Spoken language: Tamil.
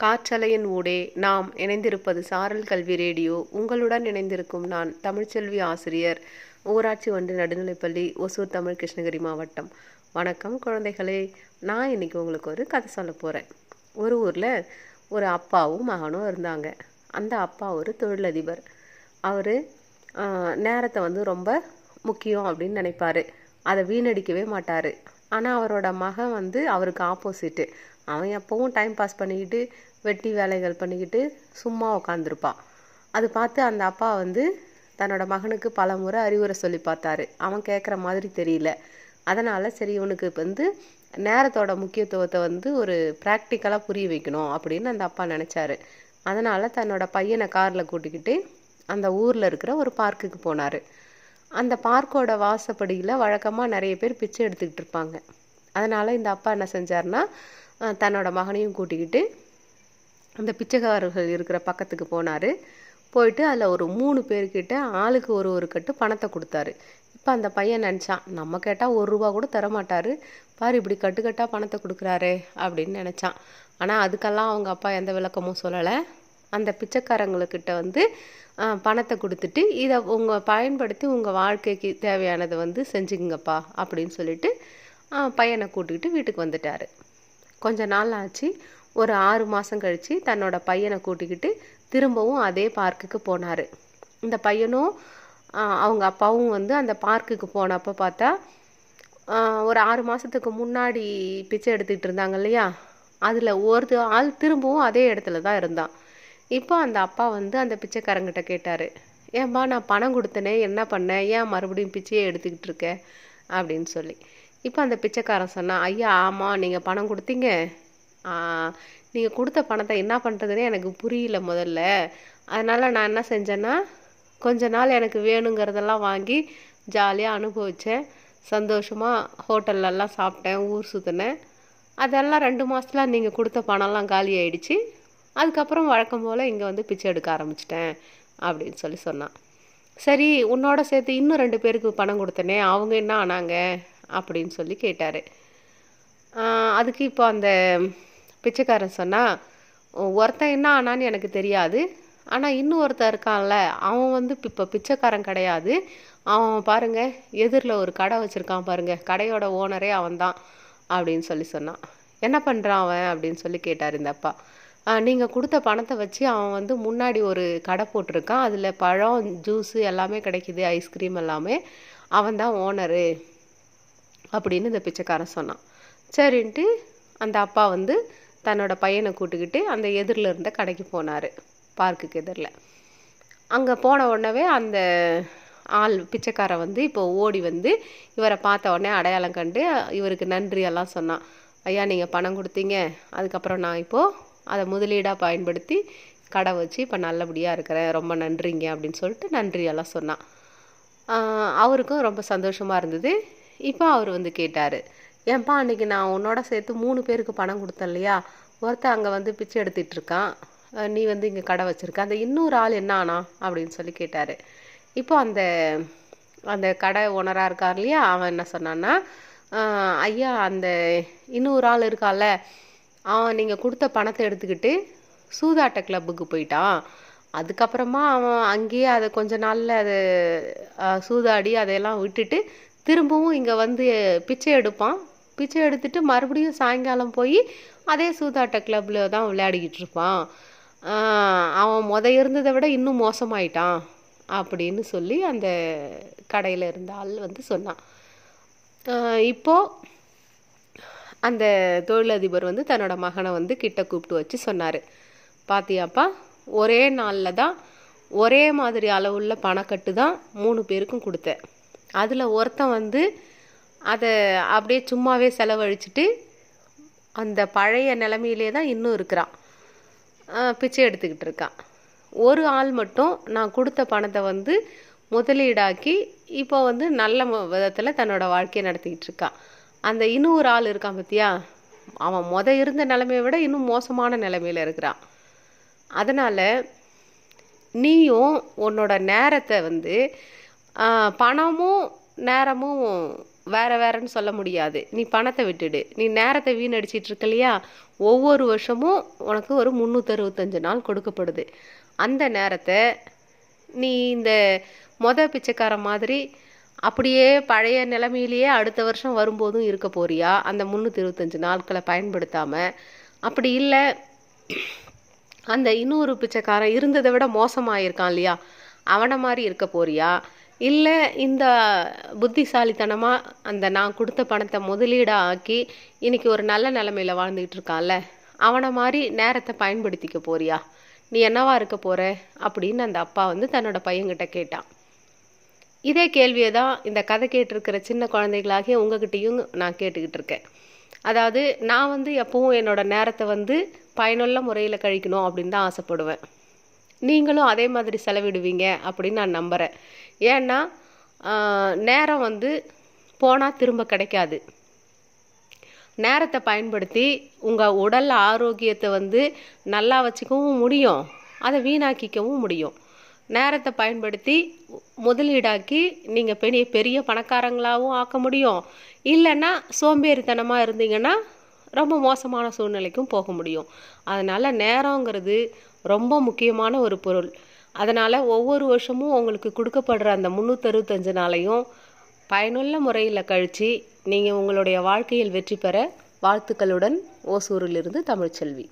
காற்றலையின் ஊடே நாம் இணைந்திருப்பது சாரல் கல்வி ரேடியோ. உங்களுடன் இணைந்திருக்கும் நான் தமிழ்ச்செல்வி ஆசிரியர் ஊராட்சி ஒன்று நடுநிலைப்பள்ளி ஒசூர் தமிழ் கிருஷ்ணகிரி மாவட்டம். வணக்கம் குழந்தைகளே. நான் இன்னைக்கு உங்களுக்கு ஒரு கதை சொல்ல போகிறேன் ஒரு ஊரில் ஒரு அப்பாவும் மகனும் இருந்தாங்க. அந்த அப்பா ஒரு தொழிலதிபர். அவர் நேரத்தை வந்து ரொம்ப முக்கியம் அப்படின்னு நினைப்பார். அதை வீணடிக்கவே மாட்டார். ஆனால் அவரோட மகன் வந்து அவருக்கு ஆப்போசிட்டு அவன் எப்பவும் டைம் பாஸ் பண்ணிக்கிட்டு வெட்டி வேலைகள் பண்ணிக்கிட்டு சும்மா உக்காந்துருப்பான் அது பார்த்து அந்த அப்பா வந்து தன்னோட மகனுக்கு பல முறை அறிவுரை சொல்லி பார்த்தாரு. அவன் கேட்குற மாதிரி தெரியல. அதனால் சரி இவனுக்கு வந்து நேரத்தோட முக்கியத்துவத்தை வந்து ஒரு ப்ராக்டிக்கலாக புரிய வைக்கணும் அப்படின்னு அந்த அப்பா நினச்சாரு. அதனால் தன்னோட பையனை காரில் கூட்டிக்கிட்டு அந்த ஊரில் இருக்கிற ஒரு பார்க்குக்கு போனார். அந்த பார்க்கோட வாசப்படியில் வழக்கமாக நிறைய பேர் பிச்சை எடுத்துக்கிட்டு இருப்பாங்க. அதனால் இந்த அப்பா என்ன செஞ்சார்னா தன்னோட மகனையும் கூட்டிக்கிட்டு அந்த பிச்சைக்காரர்கள் இருக்கிற பக்கத்துக்கு போனார். போயிட்டு அதில் ஒரு மூணு பேர்கிட்ட ஆளுக்கு ஒரு ஒரு கட்டு பணத்தை கொடுத்தாரு. இப்போ அந்த பையன் நினச்சான் நம்ம கேட்டால் ஒரு ரூபா கூட தரமாட்டார். பாரு இப்படி கட்டுக்கட்டாக பணத்தை கொடுக்குறாரே அப்படின்னு நினச்சான். ஆனால் அதுக்கெல்லாம் அவங்க அப்பா எந்த விளக்கமும் சொல்லலை. அந்த பிச்சைக்காரங்களுக்கிட்ட வந்து பணத்தை கொடுத்துட்டு இதை உங்கள் பயன்படுத்தி உங்கள் வாழ்க்கைக்கு தேவையானதை வந்து செஞ்சுக்குங்கப்பா அப்படின்னு சொல்லிட்டு பையனை கூட்டிக்கிட்டு வீட்டுக்கு வந்துட்டார். கொஞ்ச நாள் ஆச்சு. ஒரு ஆறு மாதம் கழித்து தன்னோட பையனை கூட்டிக்கிட்டு திரும்பவும் அதே பார்க்குக்கு போனார். இந்த பையனும் அவங்க அப்பாவும் வந்து அந்த பார்க்குக்கு போனப்போ பார்த்தா ஒரு ஆறு மாதத்துக்கு முன்னாடி பிச்சை எடுத்துக்கிட்டு இருந்தாங்க இல்லையா? அதில் ஒரு ஆள் திரும்பவும் அதே இடத்துல தான் இருந்தான். இப்போ அந்த அப்பா வந்து அந்த பிச்சைக்காரங்கிட்ட கேட்டார் ஏன்பா நான் பணம் கொடுத்தனே என்ன பண்ணேன் ஏன் மறுபடியும் பிச்சையே எடுத்துக்கிட்டு இருக்க? அப்படின்னு சொல்லி. இப்போ அந்த பிச்சைக்காரன் சொன்னான் ஐயா ஆமாம் நீங்கள் பணம் கொடுத்தீங்க. நீங்கள் கொடுத்த பணத்தை என்ன பண்ணுறதுனே எனக்கு புரியல முதல்ல. அதனால் நான் என்ன செஞ்சேன்னா கொஞ்ச நாள் எனக்கு வேணுங்கிறதெல்லாம் வாங்கி ஜாலியாக அனுபவித்தேன் சந்தோஷமாக ஹோட்டல்லலாம் சாப்பிட்டேன் ஊர் சுற்றினேன் அதெல்லாம் ரெண்டு மாதத்தில் நீங்கள் கொடுத்த பணம்லாம் காலி ஆயிடுச்சு. அதுக்கப்புறம் வழக்கம் போல் இங்கே வந்து பிச்சை எடுக்க ஆரம்பிச்சிட்டேன் அப்படின்னு சொல்லி சொன்னான். சரி உன்னோட சேர்த்து இன்னும் ரெண்டு பேருக்கு பணம் கொடுத்தனே அவங்க என்ன ஆனாங்க? அப்படின்னு சொல்லி கேட்டார். அதுக்கு இப்போ அந்த பிச்சைக்காரன் சொன்னால் ஒருத்தன் என்ன ஆனான்னு எனக்கு தெரியாது. ஆனால் இன்னும் ஒருத்தன் இருக்கான்ல அவன் வந்து இப்போ பிச்சைக்காரன் கிடையாது. அவன் பாருங்கள் எதிரில் ஒரு கடை வச்சுருக்கான் பாருங்கள் கடையோட ஓனரே அவன் தான் அப்படின்னு சொல்லி சொன்னான். என்ன பண்ணுறான் அவன்? அப்படின்னு சொல்லி கேட்டார் இந்த அப்பா. நீங்கள் கொடுத்த பணத்தை வச்சு அவன் வந்து முன்னாடி ஒரு கடை போட்டிருக்கான். அதில் பழம் ஜூஸு எல்லாமே கிடைக்கிது ஐஸ்கிரீம் எல்லாமே. அவன் தான் ஓனரு. அப்படின்னு இந்த பிச்சைக்காரன் சொன்னான். சரின்ட்டு அந்த அப்பா வந்து தன்னோட பையனை கூட்டுக்கிட்டு அந்த எதிரில் இருந்த கடைக்கு போனார் பார்க்குக்கு எதிரில். அங்கே போன உடனே அந்த ஆள் பிச்சைக்காரன் வந்து இப்போ ஓடி வந்து இவரை பார்த்த உடனே அடையாளம் கண்டு இவருக்கு நன்றி எல்லாம் சொன்னான். ஐயா நீங்கள் பணம் கொடுத்தீங்க. அதுக்கப்புறம் நான் இப்போது அதை முதலீடாக பயன்படுத்தி கடை வச்சு இப்போ நல்லபடியாக இருக்கிறேன். ரொம்ப நன்றிங்க அப்படின்னு சொல்லிட்டு நன்றியெல்லாம் சொன்னான். அவருக்கும் ரொம்ப சந்தோஷமாக இருந்தது. இப்போ அவர் வந்து கேட்டார். ஏன்பா அன்றைக்கி நான் உன்னோட சேர்த்து மூணு பேருக்கு பணம் கொடுத்தேன் இல்லையா ஒருத்தன் அங்கே வந்து பிச்சை எடுத்துகிட்டு இருக்கான் நீ வந்து இங்கே கடை வச்சுருக்க. அந்த இன்னொரு ஆள் என்ன ஆனா? அப்படின்னு சொல்லி கேட்டார். இப்போ அந்த அந்த கடை ஓனராக இருக்கார் இல்லையா? அவன் என்ன சொன்னான்னா ஐயா அந்த இன்னொரு ஆள் இருக்கால. அவன் நீங்கள் கொடுத்த பணத்தை எடுத்துக்கிட்டு சூதாட்ட கிளப்புக்கு போயிட்டான். அதுக்கப்புறமா அவன் அங்கேயே அதை கொஞ்ச நாளில் அது சூதாடி அதையெல்லாம் விட்டுட்டு திரும்பவும் இங்கே வந்து பிச்சை எடுப்பான். பிச்சை எடுத்துட்டு மறுபடியும் சாயங்காலம் போய் அதே சூதாட்ட கிளப்பில் தான் விளையாடிக்கிட்டு இருப்பான். அவன் முத இருந்ததை விட இன்னும் மோசமாயிட்டான் அப்படின்னு சொல்லி அந்த கடையில் இருந்த ஆள் வந்து சொன்னான். இப்போது அந்த தொழிலதிபர் வந்து தன்னோட மகனை வந்து கிட்ட கூப்பிட்டு வச்சு சொன்னார். பாத்தியாப்பா ஒரே நாளில் தான் ஒரே மாதிரி அளவுள்ள பணக்கட்டு தான் மூணு பேருக்கும் கொடுத்தேன். அதில் ஒருத்தன் வந்து அதை அப்படியே சும்மாவே செலவழிச்சிட்டு அந்த பழைய நிலமையிலே தான் இன்னும் இருக்கிறான். பிச்சை எடுத்துக்கிட்டு இருக்கான். ஒரு ஆள் மட்டும் நான் கொடுத்த பணத்தை வந்து முதலீடாக்கி இப்போ வந்து நல்ல விதத்தில் தன்னோட வாழ்க்கையை நடத்திக்கிட்டு இருக்கான். அந்த இன்னொரு ஆள் இருக்கான் பத்தியா? அவன் மொத இருந்த நிலைமையை விட இன்னும் மோசமான நிலைமையில் இருக்கிறான். அதனால் நீயும் உன்னோட நேரத்தை வந்து பணமும் நேரமும் வேற வேறன்னு சொல்ல முடியாது. நீ பணத்தை விட்டுடு. நீ நேரத்தை வீணடிச்சிட்டு இருக்க இல்லையா? ஒவ்வொரு வருஷமும் உனக்கு ஒரு முந்நூற்றறுபத்தஞ்சு நாள் கொடுக்கப்படுது. அந்த நேரத்தை நீ இந்த மொத பிச்சைக்கார மாதிரி அப்படியே பழைய நிலைமையிலேயே அடுத்த வருஷம் வரும்போதும் இருக்க போறியா? அந்த முந்நூற்றி இருபத்தஞ்சு நாட்களை பயன்படுத்தாமல் அப்படி இல்லை. அந்த இன்னொரு பிச்சைக்காரன் இருந்ததை விட மோசமாக இருக்கான் இல்லையா? அவனை மாதிரி இருக்க போறியா? இல்லை இந்த புத்திசாலித்தனமாக அந்த நான் கொடுத்த பணத்தை முதலீடாக ஆக்கி இன்னைக்கு ஒரு நல்ல நிலமையில வாழ்ந்துக்கிட்டு இருக்கான்ல அவனை மாதிரி நேரத்தை பயன்படுத்திக்க போறியா? நீ என்னவா இருக்க போற? அப்படின்னு அந்த அப்பா வந்து தன்னோட பையன்கிட்ட கேட்டான். இதே கேள்வியை தான் இந்த கதை கேட்டிருக்கிற சின்ன குழந்தைகளாகிய உங்ககிட்டேயும் நான் கேட்டுக்கிட்டு இருக்கேன். அதாவது நான் வந்து எப்பவும் என்னோட நேரத்தை வந்து பயனுள்ள முறையில் கழிக்கணும் அப்படின்னு தான் ஆசைப்படுவேன். நீங்களும் அதே மாதிரி செலவிடுவீங்க அப்படின்னு நான் நம்புகிறேன் ஏன்னா நேரம் வந்து போனால் திரும்ப கிடைக்காது. நேரத்தை பயன்படுத்தி உங்கள் உடல் ஆரோக்கியத்தை வந்து நல்லா வச்சுக்கவும் முடியும். அதை வீணாக்கிக்கவும் முடியும். நேரத்தை பயன்படுத்தி முதலீடாக்கி நீங்கள் பெரிய பெரிய பணக்காரங்களாகவும் ஆக்க முடியும். இல்லைன்னா சோம்பேறித்தனமாக இருந்தீங்கன்னா ரொம்ப மோசமான சூழ்நிலைக்கும் போக முடியும். அதனால் நேரங்கிறது ரொம்ப முக்கியமான ஒரு பொருள். அதனால் ஒவ்வொரு வருஷமும் உங்களுக்கு கொடுக்கப்படுற அந்த முந்நூற்றறுபத்தஞ்சு நாளையும் பயனுள்ள முறையில் கழித்து நீங்கள் உங்களுடைய வாழ்க்கையில் வெற்றி பெற வாழ்த்துக்களுடன் ஓசூரிலிருந்து தமிழ்ச்செல்வி.